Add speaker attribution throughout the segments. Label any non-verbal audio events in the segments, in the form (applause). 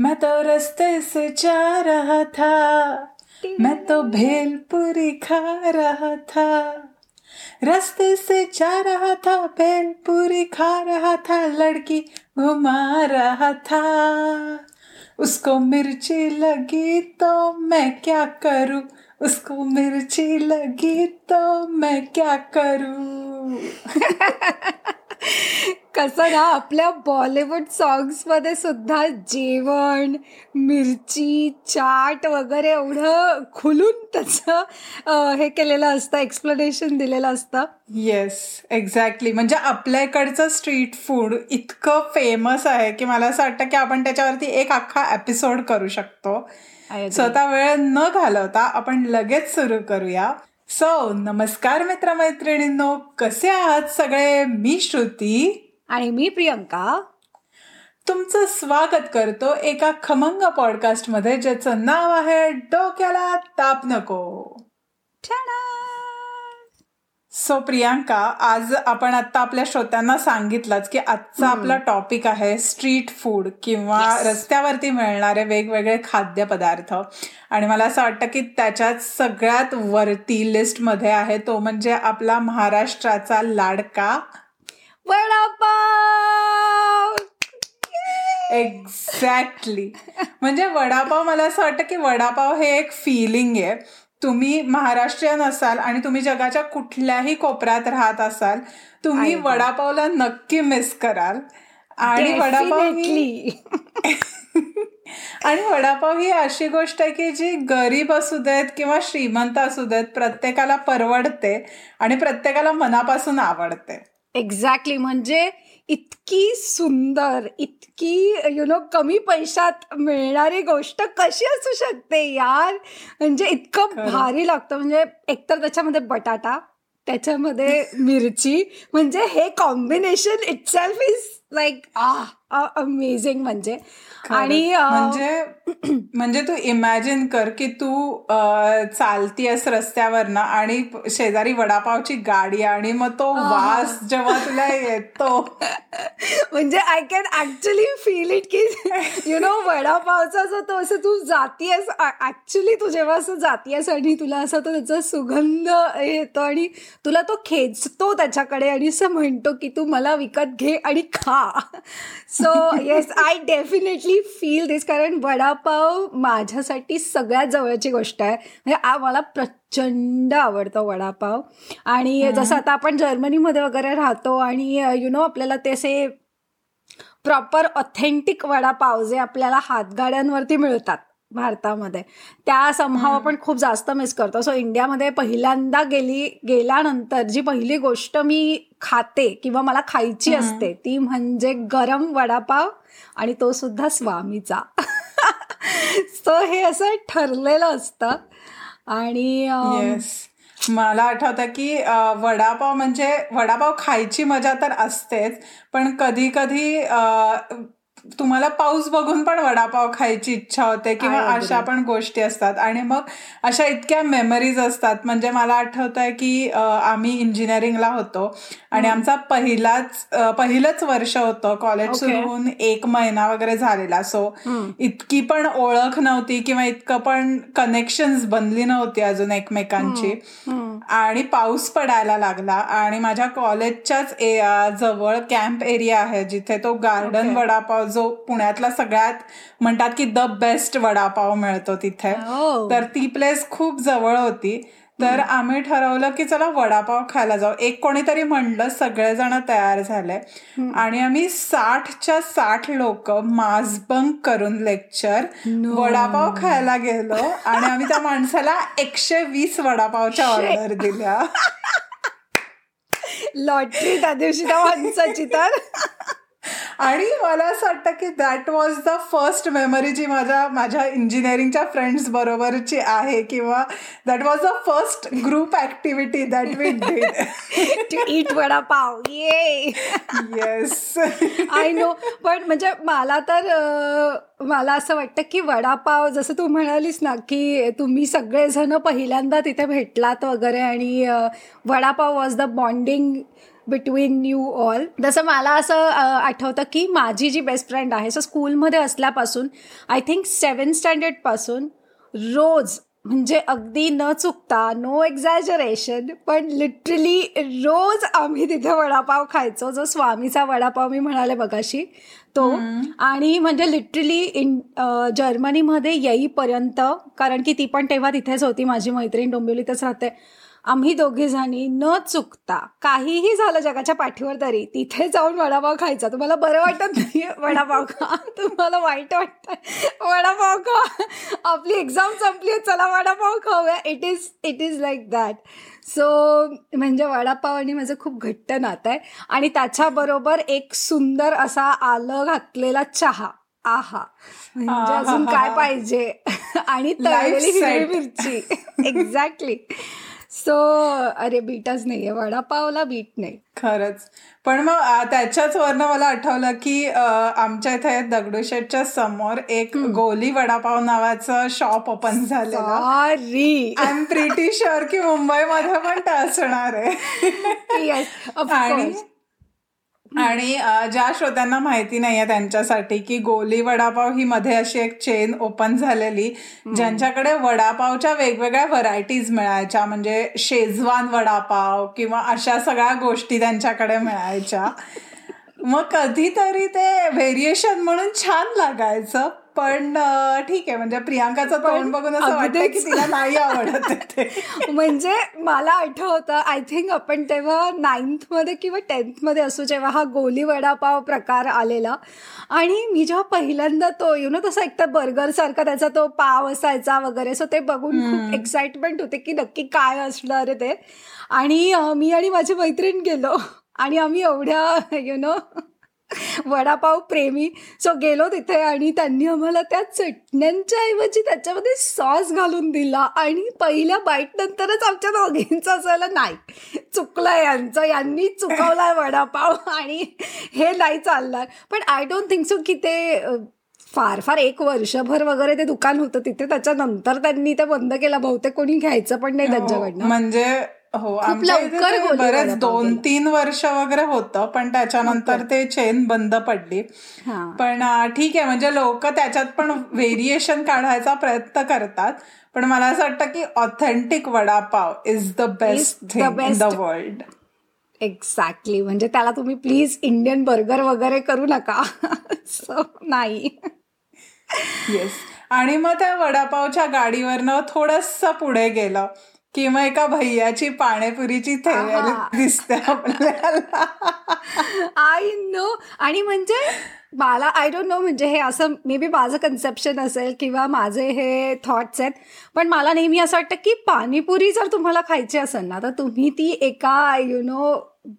Speaker 1: मैं तो रस्ते से जा रहा था। मैं तो भेलपुरी खा रहा था। रास्ते से जा रहा था भेलपुरी खा रहा था लड़की घुमा रहा था। उसको मिर्ची लगी तो मैं क्या करूँ? उसको मिर्ची लगी तो मैं क्या करूँ? (laughs)
Speaker 2: कसं ना आपल्या बॉलिवूड सॉंग्समध्ये सुद्धा जेवण मिरची चाट वगैरे एवढं खुलून त्याचं हे केलेलं असतं एक्सप्लेनेशन दिलेलं असतं.
Speaker 1: येस एक्झॅक्टली म्हणजे आपल्याकडचं स्ट्रीट फूड इतकं फेमस आहे की मला असं वाटतं की आपण त्याच्यावरती एक अख्खा एपिसोड करू शकतो. स्वतः वेळ न घालवता आपण लगेच सुरू करूया. सो नमस्कार मित्रमैत्रिणींनो कसे आहात सगळे? मी श्रुती.
Speaker 2: आणि मी प्रियंका.
Speaker 1: तुमचं स्वागत करतो एका खमंग पॉडकास्टमध्ये ज्याचं नाव आहे डोक्याला ताप नको. सो प्रियांका आज आपण आता आपल्या श्रोत्यांना सांगितलंच की आजचा आपला टॉपिक आहे स्ट्रीट फूड किंवा रस्त्यावरती मिळणारे वेगवेगळे खाद्यपदार्थ. आणि मला असं वाटतं की त्याच्यात सगळ्यात वरती लिस्टमध्ये आहे तो म्हणजे आपला महाराष्ट्राचा लाडका
Speaker 2: वडापाव!
Speaker 1: एक्झॅक्टली म्हणजे वडापाव मला असं वाटतं की वडापाव हे एक फिलिंग आहे. तुम्ही महाराष्ट्रीयन असाल आणि तुम्ही जगाच्या कुठल्याही कोपऱ्यात राहत असाल तुम्ही वडापावला नक्की मिस कराल. आणि वडापाव ही (laughs) आणि वडापाव ही अशी गोष्ट आहे की जी गरीब असू देत किंवा श्रीमंत असू देत प्रत्येकाला परवडते आणि प्रत्येकाला मनापासून आवडते.
Speaker 2: एक्झॅक्टली म्हणजे इतकी सुंदर इतकी यु नो कमी पैशात मिळणारी गोष्ट कशी असू शकते यार? म्हणजे इतकं भारी लागतं. म्हणजे एकतर त्याच्यामध्ये बटाटा त्याच्यामध्ये मिरची म्हणजे हे combination itself is like uh amazing म्हणजे आणि
Speaker 1: म्हणजे म्हणजे तू इमॅजिन कर की तू चालतीयस रस्त्यावरनं आणि शेजारी वडापावची गाडी आणि मग तो वास जेव्हा तुला येतो
Speaker 2: म्हणजे I can actually feel it की यु नो वडापावचा जो तो असं तू जातीयस ऍक्च्युली तू जेव्हा असं जातीयस आणि तुला असं तो त्याचा सुगंध येतो आणि तुला तो खेचतो त्याच्याकडे आणि असं म्हणतो की तू मला विकत घे आणि खा so yes I definitely feel this कारण वडापाव माझ्यासाठी सगळ्यात जवळची गोष्ट आहे. म्हणजे मला प्रचंड आवडतो वडापाव. आणि जसं आता आपण जर्मनीमध्ये वगैरे राहतो आणि यु नो आपल्याला ते असे प्रॉपर ऑथेंटिक वडापाव जे आपल्याला हातगाड्यांवरती मिळतात. भारतामध्ये. त्या समभाव आपण खूप जास्त मिस करतो. सो इंडियामध्ये पहिल्यांदा गेली गेल्यानंतर जी पहिली गोष्ट मी खाते किंवा मला खायची असते ती म्हणजे गरम वडापाव आणि तो सुद्धा स्वामीचा. (laughs) सो हे असं ठरलेलं असतं. आणि
Speaker 1: मला आठवतं की वडापाव म्हणजे वडापाव खायची मजा तर असतेच पण कधी कधी तुम्हाला पाऊस बघून पण वडापाव खायची इच्छा होते किंवा अशा पण गोष्टी असतात. आणि मग अशा इतक्या मेमरीज असतात. म्हणजे मला आठवत आहे की आम्ही इंजिनिअरिंगला होतो. आणि आमचा पहिलाच पहिलंच वर्ष होतं. कॉलेज सुरू होऊन एक महिना वगैरे झालेला. सो इतकी पण ओळख नव्हती किंवा इतकं पण कनेक्शन्स बनली नव्हती अजून एकमेकांची. आणि पाऊस पडायला लागला. आणि माझ्या कॉलेजच्याच जवळ कॅम्प एरिया आहे जिथे तो गार्डन वडापाव जो पुण्यातला सगळ्यात म्हणतात की द बेस्ट वडापाव मिळतो तिथे. तर ती प्लेस खूप जवळ होती. तर आम्ही ठरवलं की चला वडापाव खायला जाऊ. एक कोणीतरी म्हणलं सगळेजण तयार झाले. आणि आम्ही साठच्या साठ लोक मासबंक करून लेक्चर वडापाव खायला गेलो आणि आम्ही त्या माणसाला एकशे वीस वडापावच्या ऑर्डर दिल्या.
Speaker 2: लॉटरी त्या दिवशी त्या माणसाची तर.
Speaker 1: आणि मला असं वाटतं की that was the first memory जी माझ्या माझ्या इंजिनिअरिंगच्या फ्रेंड्स बरोबरची आहे किंवा that was the first group activity that we did
Speaker 2: to it vada pav yeah
Speaker 1: yes
Speaker 2: I no पण म्हणजे मला तर मला असं वाटतं की वडापाव जसं तू म्हणालीस ना की तुम्ही सगळेजण पहिल्यांदा तिथे भेटलात वगैरे आणि vada pav was the bonding between you all जसं मला असं आठवतं की माझी जी बेस्ट फ्रेंड आहे सो स्कूलमध्ये असल्यापासून आय थिंक सेवन स्टँडर्डपासून रोज म्हणजे अगदी न चुकता नो एक्झॅजरेशन पण लिटरली रोज आम्ही तिथे वडापाव खायचो जो स्वामीचा वडापाव मी म्हणाले बघाशी तो. आणि म्हणजे लिटरली इन जर्मनीमध्ये येईपर्यंत कारण की ती पण तेव्हा तिथेच होती माझी मैत्रीण डोंबिवलीतच राहते आम्ही दोघी जणी न चुकता काहीही झालं जगाच्या पाठीवर तरी तिथे जाऊन वडापाव खायचा. तुम्हाला बरं वाटत नाही वडापाव खा. (laughs) तुम्हाला वाईट वाटत वडापाव खा. आपली एक्झाम संपली चला वडापाव खाऊया. It is it is like that so म्हणजे वडापाव आणि माझं खूप घट्ट नातं आहे. आणि त्याच्याबरोबर एक सुंदर असा आलं घातलेला चहा. आहा. म्हणजे अजून काय पाहिजे? (laughs) आणि तळलेली हिरवी मिरची. (laughs) एक्झॅक्टली सो अरे बीटच नाहीये. वडापावला बीट नाही.
Speaker 1: खरंच. पण मग त्याच्याच वरनं मला आठवलं की आमच्या इथे दगडूशेठच्या समोर एक गोली वडापाव नावाचं shop open
Speaker 2: sorry.
Speaker 1: I am pretty sure की मुंबईमध्ये पण ते असणार आहे. (laughs) आणि आणि ज्या श्रोत्यांना माहिती नाहीये त्यांच्यासाठी की गोली वडापाव ही मध्ये अशी एक चेन ओपन झालेली ज्यांच्याकडे वडापावच्या वेगवेगळ्या व्हरायटीज मिळायच्या म्हणजे शेजवान वडापाव किंवा अशा सगळ्या गोष्टी त्यांच्याकडे मिळायच्या. मग कधीतरी ते व्हेरिएशन म्हणून छान लागायचं. पण ठीक आहे. म्हणजे प्रियांकाचं तोंड बघून असं वाटतं की तिला नाही आवडत (laughs)
Speaker 2: म्हणजे मला आठवतं आय थिंक आपण तेव्हा नाईन्थमध्ये किंवा टेन्थमध्ये असू जेव्हा हा गोली वडापाव प्रकार आलेला. आणि मी जेव्हा पहिल्यांदा तो यु नो तसा एक तर बर्गर सारखा त्याचा तो पाव असायचा वगैरे. सो ते बघून खूप एक्साइटमेंट होते की नक्की काय असणार ते. आणि मी आणि माझी मैत्रीण गेलो. आणि आम्ही एवढ्या यु नो वडापाव प्रेमी. सो गेलो तिथे आणि त्यांनी आम्हाला त्या चटण्यांच्या ऐवजी त्याच्यामध्ये सॉस घालून दिला आणि पहिल्या बाईट नंतरच आमच्या दोघींचं असं नाही चुकलं यांचं. यांनी चुकवलाय वडापाव आणि हे नाही चालणार. पण आय डोंट थिंक सो की ते फार फार एक वर्षभर वगैरे ते दुकान होतं. तिथे त्याच्यानंतर त्यांनी ते बंद केलं. बहुतेक कोणी घ्यायचं पण नाही त्यांच्याकडनं.
Speaker 1: म्हणजे हो लवकर बरेच दोन तीन वर्ष वगैरे होतं पण त्याच्यानंतर ते चेन बंद पडली. पण ठीक आहे म्हणजे लोक त्याच्यात पण व्हेरिएशन काढायचा प्रयत्न करतात पण मला असं वाटतं की authentic vada pav is the best thing in the world
Speaker 2: exactly म्हणजे त्याला तुम्ही प्लीज इंडियन बर्गर वगैरे करू नका. (laughs) नाही.
Speaker 1: येस आणि मग त्या वडापावच्या गाडीवरनं थोडस पुढे गेलं. किंवा एका भैयाची पाणीपुरीची थैली दिसते आपल्याला.
Speaker 2: आय नो आणि म्हणजे मला आय डोंट नो म्हणजे हे असं मे बी माझं कन्सेप्शन असेल किंवा माझे हे थॉट्स आहेत पण मला नेहमी असं वाटतं की पाणीपुरी जर तुम्हाला खायची असेल ना तर तुम्ही ती एका यु नो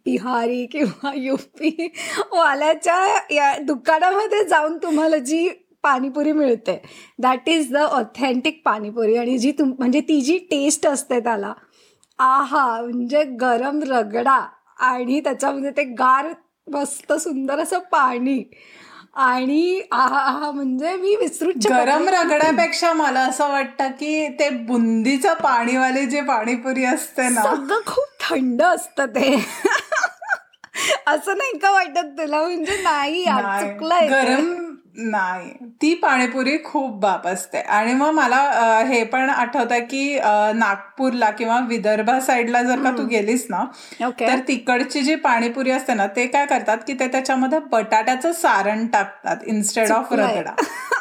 Speaker 2: बिहारी किंवा (laughs) युपी वाल्याच्या या दुकानामध्ये जाऊन तुम्हाला जी पाणीपुरी मिळते. That is the authentic panipuri. आणि जी तुम म्हणजे ती जी टेस्ट असते त्याला आहा म्हणजे गरम रगडा आणि त्याच्यामध्ये ते गार मस्त सुंदर असं पाणी आणि आहा म्हणजे मी विसरू
Speaker 1: गरम रगड्यापेक्षा मला असं वाटतं की ते बुंदीचं पाणीवाले जे पाणीपुरी असते ना.
Speaker 2: सगळं खूप थंड असतं ते. (laughs) असं नाही का वाटत तुला? म्हणजे नाही
Speaker 1: गरम नाही. ती पाणीपुरी खूप बाप असते. आणि मग मला हे पण आठवत की नागपूरला किंवा विदर्भा साईडला जर का तू गेलीस ना तर तिकडची जी पाणीपुरी असते ना ते काय करतात की ते त्याच्यामध्ये बटाट्याचं सारण टाकतात instead of ragda. (laughs)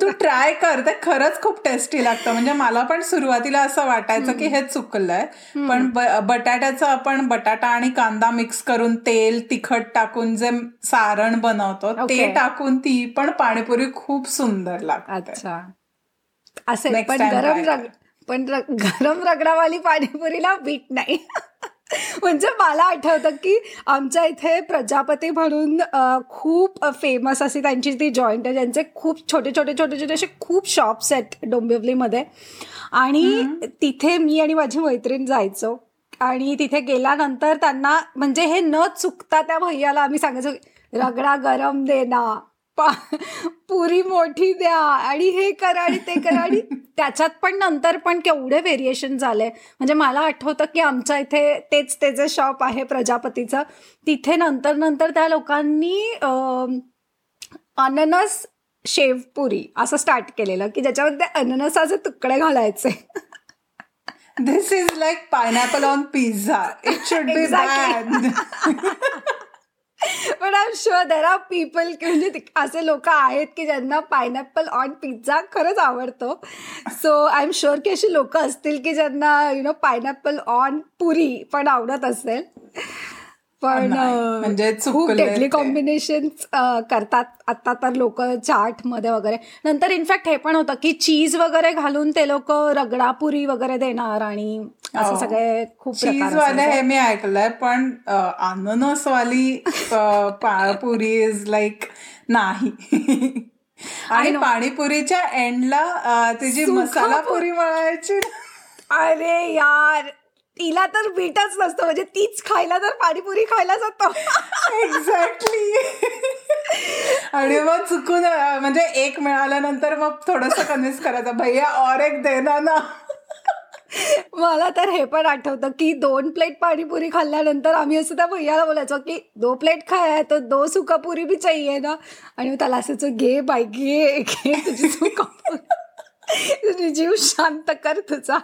Speaker 1: Tu try कर. ते खरंच खूप टेस्टी लागतं. म्हणजे मला पण सुरुवातीला असं वाटायचं की हे चुकलंय. पण बटाट्याचं आपण बटाटा आणि कांदा मिक्स करून तेल तिखट टाकून जे सारण बनवतो ते टाकून ती पण पाणीपुरी खूप सुंदर लागते.
Speaker 2: अच्छा. असेल. पण गरम पण गरम रगडावाली पाणीपुरीला बीट नाही. म्हणजे मला आठवतं की आमच्या इथे प्रजापती म्हणून खूप फेमस अशी त्यांची ती जॉईंट आहे ज्यांचे खूप छोटे छोटे छोटे छोटे असे खूप शॉप्स आहेत डोंबिवलीमध्ये. आणि तिथे मी आणि माझी मैत्रीण जायचो. आणि तिथे गेल्यानंतर त्यांना म्हणजे हे न चुकता त्या भैयाला आम्ही सांगायचो रगडा गरम दे ना पुरी मोठी द्या आणि हे करा आणि ते करा आणि (laughs) त्याच्यात पण नंतर पण केवढे व्हेरिएशन झाले. म्हणजे मला आठवतं की आमच्या इथे तेच ते जे शॉप आहे प्रजापतीचं तिथे नंतर नंतर त्या लोकांनी अननस शेवपुरी असं स्टार्ट केलेलं की ज्याच्यामध्ये अननसाचे तुकडे घालायचे.
Speaker 1: This is like pineapple on pizza it should be bad
Speaker 2: पण I am sure there are people म्हणजे असे लोक आहेत की ज्यांना पायनॅपल ऑन पिझ्झा खरंच आवडतो. सो आय एम शुअर की अशी लोक असतील की ज्यांना you know pineapple on puri पण आवडत असेल. पण
Speaker 1: म्हणजे
Speaker 2: खूप डेडली कॉम्बिनेशन करतात. आता तर लोक चाटमध्ये वगैरे. नंतर इनफॅक्ट हे पण होतं की चीज वगैरे घालून ते लोक रगडापुरी वगैरे देणार आणि असं सगळे खूप
Speaker 1: चीज वाले हे मी ऐकलंय पण अननसवाली पुरी इज लाईक नाही. (laughs) आणि पाणीपुरीच्या एंडला तिची मसाला पुरी वळायची
Speaker 2: अरे यार तिला तर बीटच नसतं म्हणजे तीच खायला तर पाणीपुरी खायला जातो.
Speaker 1: एक्झॅक्टली आणि मग चुकून म्हणजे एक मिळाल्यानंतर मग थोडस कन्व्हिन्स करायचं भैया और एक देना ना.
Speaker 2: मला तर हे पण आठवतं की दोन प्लेट पाणीपुरी खाल्ल्यानंतर आम्ही असं त्या भैयाला बोलायचो की दो प्लेट खाय तर दो सुकापुरी बी चाहिए ना. आणि त्याला असायचं घे बाय घे घे तुझी सुकापुरी (laughs) जीव शांत कर तुझा.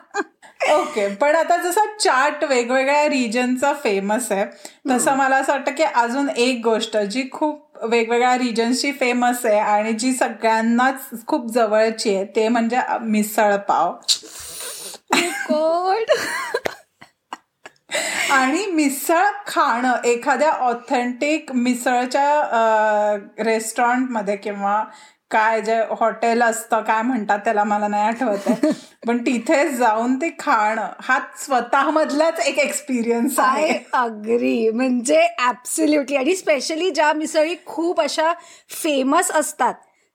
Speaker 1: ओके पण आता जसा चाट वेगवेगळ्या रिजनचा फेमस आहे तसं मला असं वाटतं की अजून एक गोष्ट जी खूप वेगवेगळ्या रिजन्सची फेमस आहे आणि जी सगळ्यांनाच खूप जवळची आहे ते म्हणजे मिसळ पाव. आणि मिसळ खाणं एखाद्या ऑथेंटिक मिसळच्या रेस्टॉरंटमध्ये किंवा काय जे हॉटेल असतं काय म्हणतात त्याला मला नाही आठवत (laughs) पण तिथे जाऊन ते खाणं हा स्वतः मधलाच एक एक्सपिरियन्स आहे.
Speaker 2: अग्री म्हणजे ऍब्सोल्युटली आणि स्पेशली ज्या मिसळी खूप अशा फेमस असतात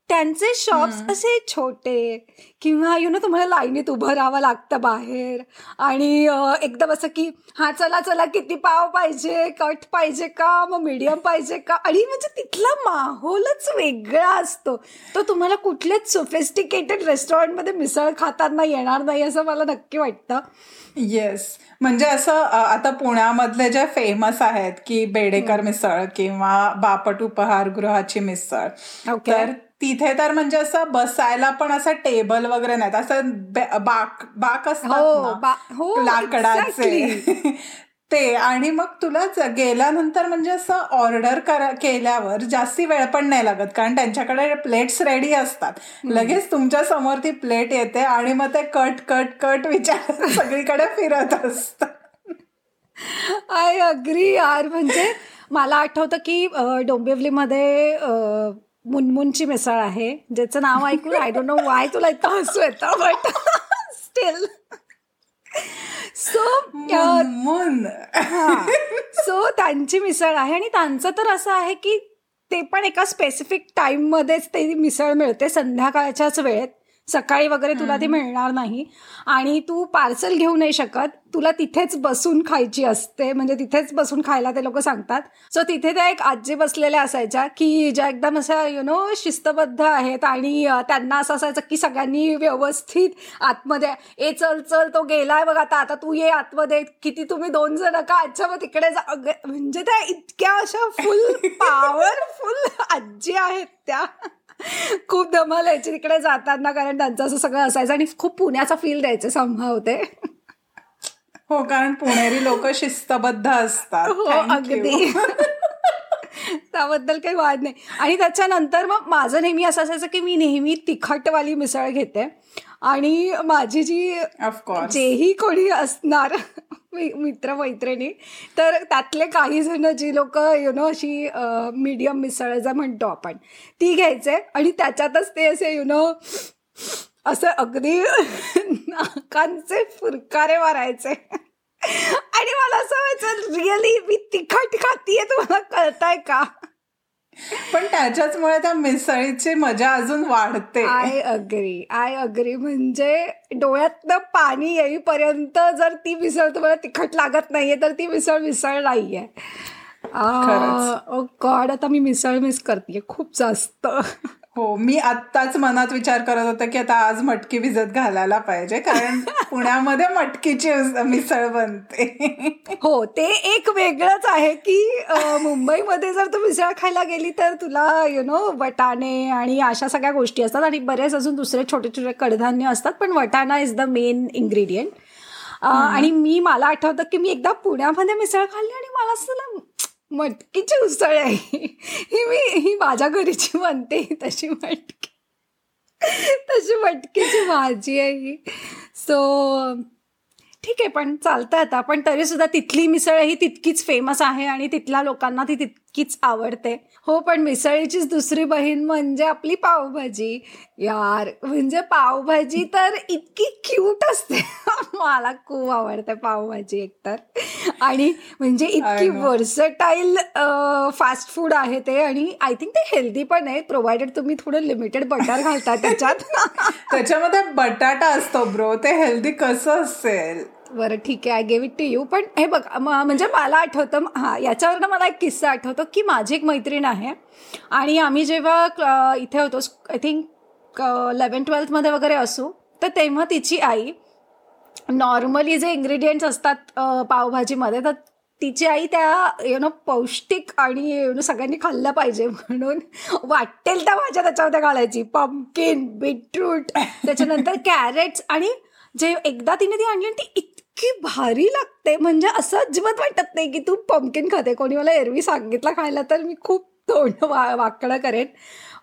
Speaker 2: त्यांचे शॉप्स असे छोटे किंवा यु नो तुम्हाला लाईनीत उभं राहावं लागतं बाहेर. आणि एकदम असं की हा चला चला किती पाव पाहिजे कट पाहिजे का मग मीडियम पाहिजे का? आणि म्हणजे तिथला माहोलच वेगळा असतो. तो तुम्हाला कुठल्याच सोफिस्टिकेटेड रेस्टॉरंटमध्ये मिसळ खाताना येणार नाही असं मला नक्की वाटतं.
Speaker 1: येस म्हणजे असं आता पुण्यामधले जे फेमस आहेत की बेडेकर मिसळ किंवा बापट उपहारगृहाची मिसळ. तर तिथे तर म्हणजे असं बसायला पण असं टेबल वगैरे नाहीत. असं बाक बाक असतात लाकडाचे. (laughs) ते आणि मग तुला गेल्यानंतर म्हणजे असं ऑर्डर केल्यावर जास्ती वेळ पण नाही लागत कारण त्यांच्याकडे प्लेट्स रेडी असतात. लगेच तुमच्यासमोर ती प्लेट येते आणि मग ते कट कट कट विचार (laughs) सगळीकडे फिरत असतात.
Speaker 2: आय अग्री यार. म्हणजे मला आठवतं की डोंबिवलीमध्ये मुनमुनची मिसळ आहे ज्याचं नाव ऐकून आय डोंट नो वाय तुला इतकं हसू येतं बट स्टील सो सो त्यांची मिसळ आहे आणि त्यांचं तर असं आहे की ते पण एका स्पेसिफिक टाइम मध्येच ते मिसळ मिळते संध्याकाळच्याच वेळेत. सकाळी वगैरे तुला ती मिळणार नाही. आणि तू पार्सल घेऊ नाही शकत. तुला तिथेच बसून खायची असते. म्हणजे तिथेच बसून खायला ते लोक सांगतात. सो तिथे त्या एक आजी बसलेल्या असायच्या की ज्या एकदम अशा यु नो शिस्तबद्ध आहेत आणि त्यांना असं असायचं की सगळ्यांनी व्यवस्थित आतमध्ये ए चल चल तो गेलाय बघ आता आता तू ये आतमध्ये. किती तुम्ही दोन जण का अच्छा मग तिकडे जा. म्हणजे त्या इतक्या अशा फुल पॉवरफुल (laughs) आजी आहेत त्या. खूप धमाल यायची तिकडे जाताना कारण त्यांचं असं सगळं असायचं आणि खूप पुण्याचा फील द्यायचं संभा होते
Speaker 1: हो कारण पुणेरी लोक शिस्तबद्ध असतात.
Speaker 2: हो अगदी. त्याबद्दल काही वाद नाही. आणि त्याच्यानंतर मग माझं नेहमी असं असायचं की मी नेहमी तिखटवाली मिसळ घेते. आणि माझी जी जेही कोणी असणार मित्र मैत्रिणी तर त्यातले काही जण जी लोक यु नो अशी मीडियम मिसळ जर म्हणतो आपण ती घ्यायचे आणि त्याच्यातच ते असे यु नो असं अगदी नाकांचे फुरकारे मारायचे. आणि मला असं व्हायचं रिअली मी तिखट खातीये? तुम्हाला कळताय का?
Speaker 1: पण त्याच्याचमुळे त्या मिसळीची मजा अजून वाढते.
Speaker 2: आय अग्री आय अग्री म्हणजे डोळ्यातनं पाणी येईपर्यंत जर ती मिसळ तुम्हाला तिखट लागत नाहीये तर ती मिसळ मिसळ नाहीये. गॉड आता मी मिसळ मिस करते खूप जास्त.
Speaker 1: हो मी आत्ताच मनात विचार करत होता की आता आज मटकी भिजत घालायला पाहिजे कारण (laughs) पुण्यामध्ये मटकीची मिसळ बनते.
Speaker 2: हो ते एक वेगळंच आहे की मुंबईमध्ये जर तू मिसळ खायला गेली तर तुला यु नो वटाणे आणि अशा सगळ्या गोष्टी असतात आणि बरेच अजून दुसरे छोटे छोटे कडधान्य असतात पण वटाणा इज द मेन इन्ग्रेडियंट आणि मी मला आठवतं की मी एकदा पुण्यामध्ये मिसळ खाल्ली आणि मला असं मटकीची उसळ आहे. ही मी ही माझ्या घरीची म्हणते तशी मटकी. तशी मटकीची भाजी आहे ही. सो ठीक आहे पण चालतं आता. पण तरी सुद्धा तिथली मिसळ ही तितकीच फेमस आहे आणि तिथल्या लोकांना ती तितकीच आवडते. हो पण मिसळीचीच दुसरी बहीण म्हणजे आपली पावभाजी. यार म्हणजे पावभाजी तर इतकी क्यूट असते. (laughs) मला खूप आवडते पावभाजी एकतर. आणि म्हणजे इतकी वर्सटाईल फास्ट फूड आहे ते आणि आय थिंक ते हेल्दी पण आहे. प्रोव्हाइडेड तुम्ही थोडं लिमिटेड बटर घालता त्याच्यात. (laughs)
Speaker 1: त्याच्यामध्ये बटाटा असतो ब्रो ते हेल्दी कसं असेल?
Speaker 2: बरं ठीक आहे I gave it to you पण हे बघ म्हणजे मला आठवतं हां याच्यावरनं मला एक किस्सा आठवतो की माझी एक मैत्रीण आहे आणि आम्ही जेव्हा इथे होतो आय थिंक इलेवन ट्वेल्थमध्ये वगैरे असू तर तेव्हा तिची आई नॉर्मली जे इन्ग्रेडियंट्स असतात पावभाजीमध्ये तर तिची आई त्या यु नो पौष्टिक आणि यु नो सगळ्यांनी खाल्लं पाहिजे म्हणून वाटेल त्या भाज्या त्याच्यामध्ये घालायची. पंपकिन बीटरूट त्याच्यानंतर (laughs) कॅरेट्स आणि जे एकदा तिने ती आणली ती इतकी भारी लागते. म्हणजे असं अजिबात वाटत नाही की तू पंपकिन खाते. कोणी मला एरवी सांगितलं खायला तर मी खूप तोंड वा वाकडं करेन.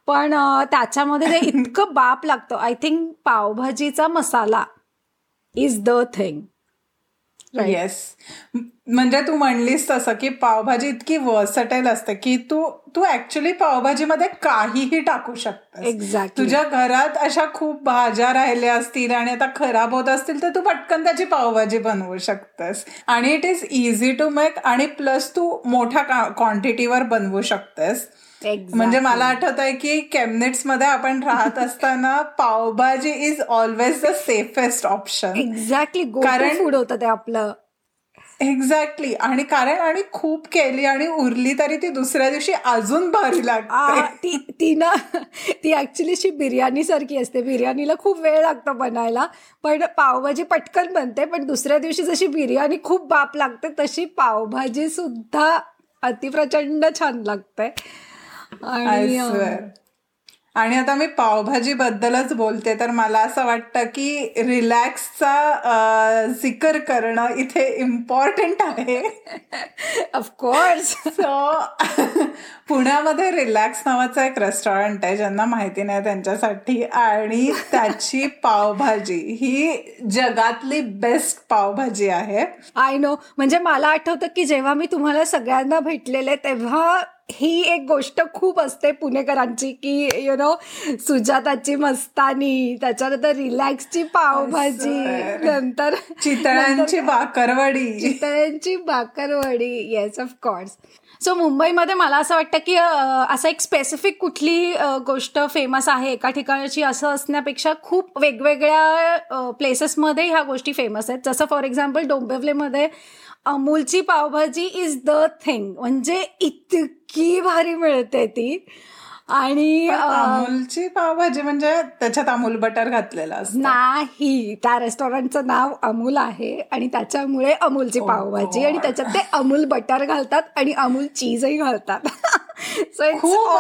Speaker 2: पण त्याच्यामध्ये ते (laughs) इतकं बाप लागतं. I think पावभाजीचा masala is the thing
Speaker 1: yes म्हणजे तू म्हणलीस तसं की पावभाजी इतकी वर्सटाईल असते की तू तू ऍक्च्युली पावभाजीमध्ये काहीही टाकू शकतेस.
Speaker 2: एक्झॅक्ट
Speaker 1: तुझ्या घरात अशा खूप भाज्या राहिल्या असतील आणि आता खराब होत असतील तर तू पटकन त्याची पावभाजी बनवू शकतेस. आणि it is easy to make आणि प्लस तू मोठ्या क्वांटिटीवर बनवू शकतेस. म्हणजे मला आठवत आहे की केमनेट्समध्ये आपण राहत (laughs) असताना pav bhaji is always the safest option
Speaker 2: exactly कारण फूड होतं ते आपलं.
Speaker 1: एक्झॅक्टली आणि कारण आणि खूप केली आणि उरली तरी ती दुसऱ्या दिवशी अजून भारी लागते.
Speaker 2: ती ना ती ऍक्च्युली अशी बिर्याणी सारखी असते. बिर्याणीला खूप वेळ लागतो बनायला. पण पावभाजी पटकन बनते पण दुसऱ्या दिवशी जशी बिर्याणी खूप बाप लागते तशी पावभाजी सुद्धा अतिप्रचंड छान लागते.
Speaker 1: आणि आता मी पावभाजी बद्दलच बोलते तर मला असं वाटतं की रिलॅक्सचा जिकर करणं इथे इम्पॉर्टंट आहे.
Speaker 2: ऑफकोर्स
Speaker 1: सो पुण्यामध्ये रिलॅक्स नावाचं एक रेस्टॉरंट आहे ज्यांना माहिती नाही त्यांच्यासाठी. आणि त्याची पावभाजी ही जगातली बेस्ट पावभाजी आहे.
Speaker 2: आय नो म्हणजे मला आठवतं की जेव्हा मी तुम्हाला सगळ्यांना भेटलेले तेव्हा ही एक गोष्ट खूप असते पुणेकरांची की यु नो सुजाताची मस्तानी त्याच्यानंतर रिलॅक्सची पावभाजी नंतर
Speaker 1: चितळ्यांची bakarwadi
Speaker 2: चितळ्यांची bakarwadi yes of course so मुंबईमध्ये मला असं वाटतं की असं एक स्पेसिफिक कुठली गोष्ट फेमस आहे एका ठिकाणाची असं असण्यापेक्षा खूप वेगवेगळ्या प्लेसेसमध्ये ह्या गोष्टी फेमस आहेत. जसं फॉर एक्झाम्पल डोंबिवलीमध्ये अमूलची पावभाजी इज द थिंग म्हणजे इतकी भारी मिळते ती. आणि
Speaker 1: अमूलची पावभाजी म्हणजे त्याच्यात अमूल बटर घातलेलं
Speaker 2: नाही. त्या रेस्टॉरंटचं नाव अमूल आहे आणि त्याच्यामुळे अमूलची पावभाजी आणि त्याच्यात ते अमूल बटर घालतात आणि अमूल चीजही घालतात. (laughs)
Speaker 1: सो खूप (laughs)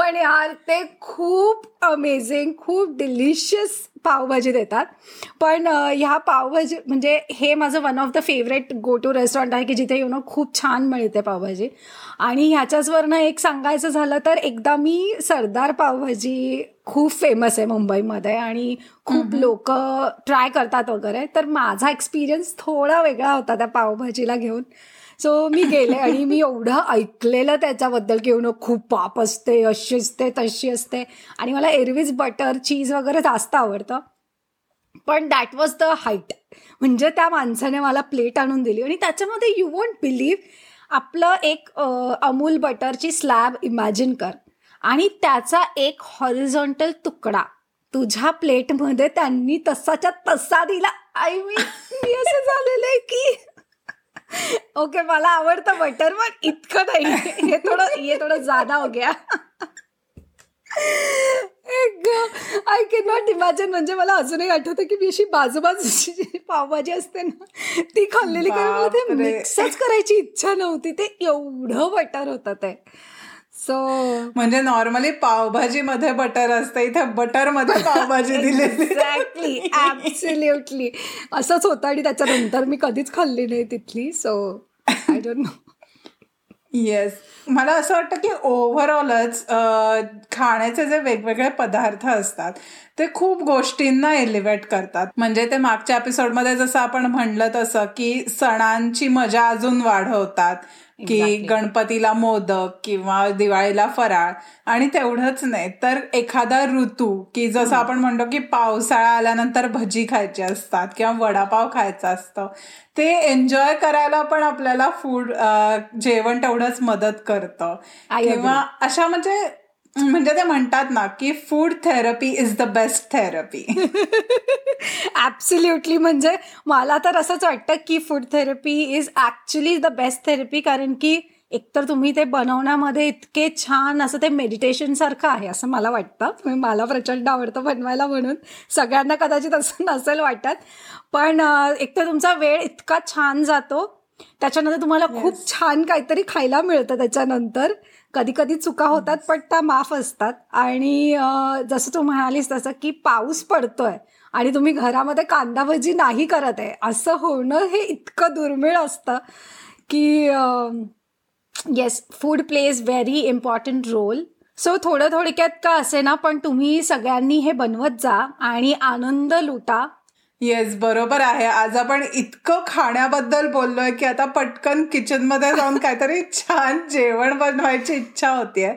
Speaker 2: पण यार ते खूप अमेझिंग खूप डिलिशियस पावभाजी देतात. पण ह्या पावभाजी म्हणजे हे माझं one of the favourite go to restaurant आहे की जिथे यु नो खूप छान मिळते पावभाजी. आणि ह्याच्याचवरनं एक सांगायचं झालं तर एकदा मी सरदार पावभाजी खूप फेमस आहे मुंबईमध्ये आणि खूप लोक ट्राय करतात वगैरे. तर माझा एक्सपिरियन्स थोडा वेगळा होता त्या पावभाजीला घेऊन. सो मी गेले आणि मी (laughs) एवढं ऐकलेलं त्याच्याबद्दल की येऊन खूप पाप असते अशी असते तशी असते. आणि मला एरवीज बटर चीज वगैरे जास्त आवडतं. पण दॅट वॉज द हाईट म्हणजे त्या माणसाने मला प्लेट आणून दिली. आणि त्याच्यामध्ये यू वोंट बिलीव्ह आपलं एक अमूल बटरची स्लॅब इमॅजिन कर. आणि त्याचा एक हॉरिझॉन्टल तुकडा तुझ्या प्लेटमध्ये त्यांनी तसाच्या तसा दिला. आय मी असं झालेलं आहे की ओके मला आवडतं बटर पण इतकं नाही. हे थोडं हे थोडं जादा हो गया. आय कॅन नॉट इमॅजिन म्हणजे मला अजूनही आठवतं की मी अशी बाजूबाजूची जी पावभाजी असते ना ती खाल्लेली कारण मला ते. मिक्सच करायची इच्छा नव्हती. ते एवढं बटर होतं ते. सो
Speaker 1: म्हणजे नॉर्मली पावभाजी मध्ये बटर असतं. इथे बटरमध्ये पावभाजी (laughs) दिलेली
Speaker 2: एक्झॅक्टली ऍब्सल्युटली असंच होतं आणि त्याच्यानंतर मी कधीच खाल्ली नाही तिथली so I don't know
Speaker 1: yes मला असं वाटतं की ओव्हरऑलच खाण्याचे जे वेगवेगळे पदार्थ असतात ते खूप गोष्टींना एलिव्हेट करतात. म्हणजे ते मागच्या एपिसोडमध्ये जसं आपण म्हणलं तसं की सणांची मजा अजून वाढवतात. की. गणपतीला मोदक किंवा दिवाळीला फराळ आणि तेवढंच नाही तर एखादा ऋतू की जसं आपण म्हणतो की पावसाळा आल्यानंतर भजी खायची असतात किंवा वडापाव खायचं असतं ते एन्जॉय करायला पण आपल्याला फूड जेवण तेवढंच मदत करतं. किंवा अशा म्हणजे म्हणजे ते म्हणतात ना की food therapy is the best therapy
Speaker 2: absolutely म्हणजे मला तर असंच वाटतं की food therapy is actually the best therapy कारण की एकतर तुम्ही ते बनवण्यामध्ये इतके छान असं ते मेडिटेशन सारखं आहे असं मला वाटतं. मला प्रचंड आवडतं बनवायला म्हणून. सगळ्यांना कदाचित असं नसेल वाटत. पण एकतर तुमचा वेळ इतका छान जातो. त्याच्यानंतर तुम्हाला खूप छान काहीतरी खायला मिळतं त्याच्यानंतर. कधी कधी चुका होतात पण त्या माफ असतात. आणि जसं तू म्हणालीस तसं की पाऊस पडतोय आणि तुम्ही घरामध्ये कांदा भजी नाही करत आहे असं होणं हे इतकं दुर्मिळ असतं की yes food plays very important role so थोडं थोडक्यात का असे ना पण तुम्ही सगळ्यांनी हे बनवत जा आणि आनंद लुटा.
Speaker 1: येस बरोबर आहे. आज आपण इतकं खाण्याबद्दल बोललोय की आता पटकन किचनमध्ये जाऊन काहीतरी छान जेवण बनवायची इच्छा होतीये.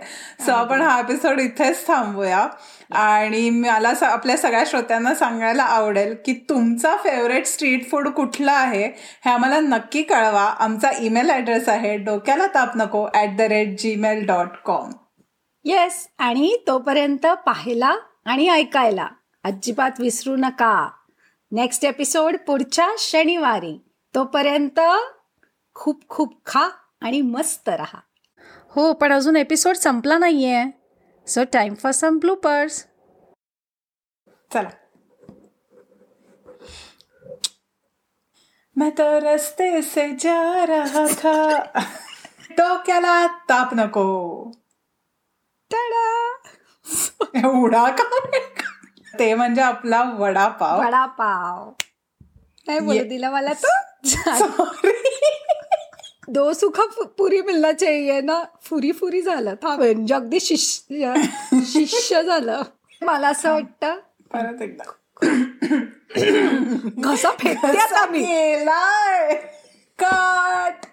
Speaker 1: सो आपण हा एपिसोड इथेच थांबूया. आणि मला आपल्या सगळ्या श्रोत्यांना सांगायला आवडेल की तुमचा फेवरेट स्ट्रीट फूड कुठला आहे हे आम्हाला नक्की कळवा. आमचा ईमेल ॲड्रेस आहे डोक्याला ताप नको at the rate Gmail dot com
Speaker 2: yes आणि तोपर्यंत पाहायला आणि ऐकायला अजिबात विसरू नका. नेक्स्ट एपिसोड पुढच्या शनिवारी. तोपर्यंत खूप खूप खा आणि मस्त राहा. हो पण अजून एपिसोड संपला नाहीये. So time for some bloopers
Speaker 1: चला. मैं तो रस्ते से जा रहा था. डोक्याला ताप नको एवढा का? ते म्हणजे आपला वडापाव.
Speaker 2: वडापाव. नाही बोलू दिला मला तो? (laughs)
Speaker 1: सॉरी
Speaker 2: दो सुखा पुरी मिलना चाहिए ना. फुरी फुरी झालं. थांब. म्हणजे अगदी शिष्य शिष्य झालं. मला असं वाटतं.
Speaker 1: परत एकदा. (coughs)
Speaker 2: घसा फेकते आता मी.
Speaker 1: कट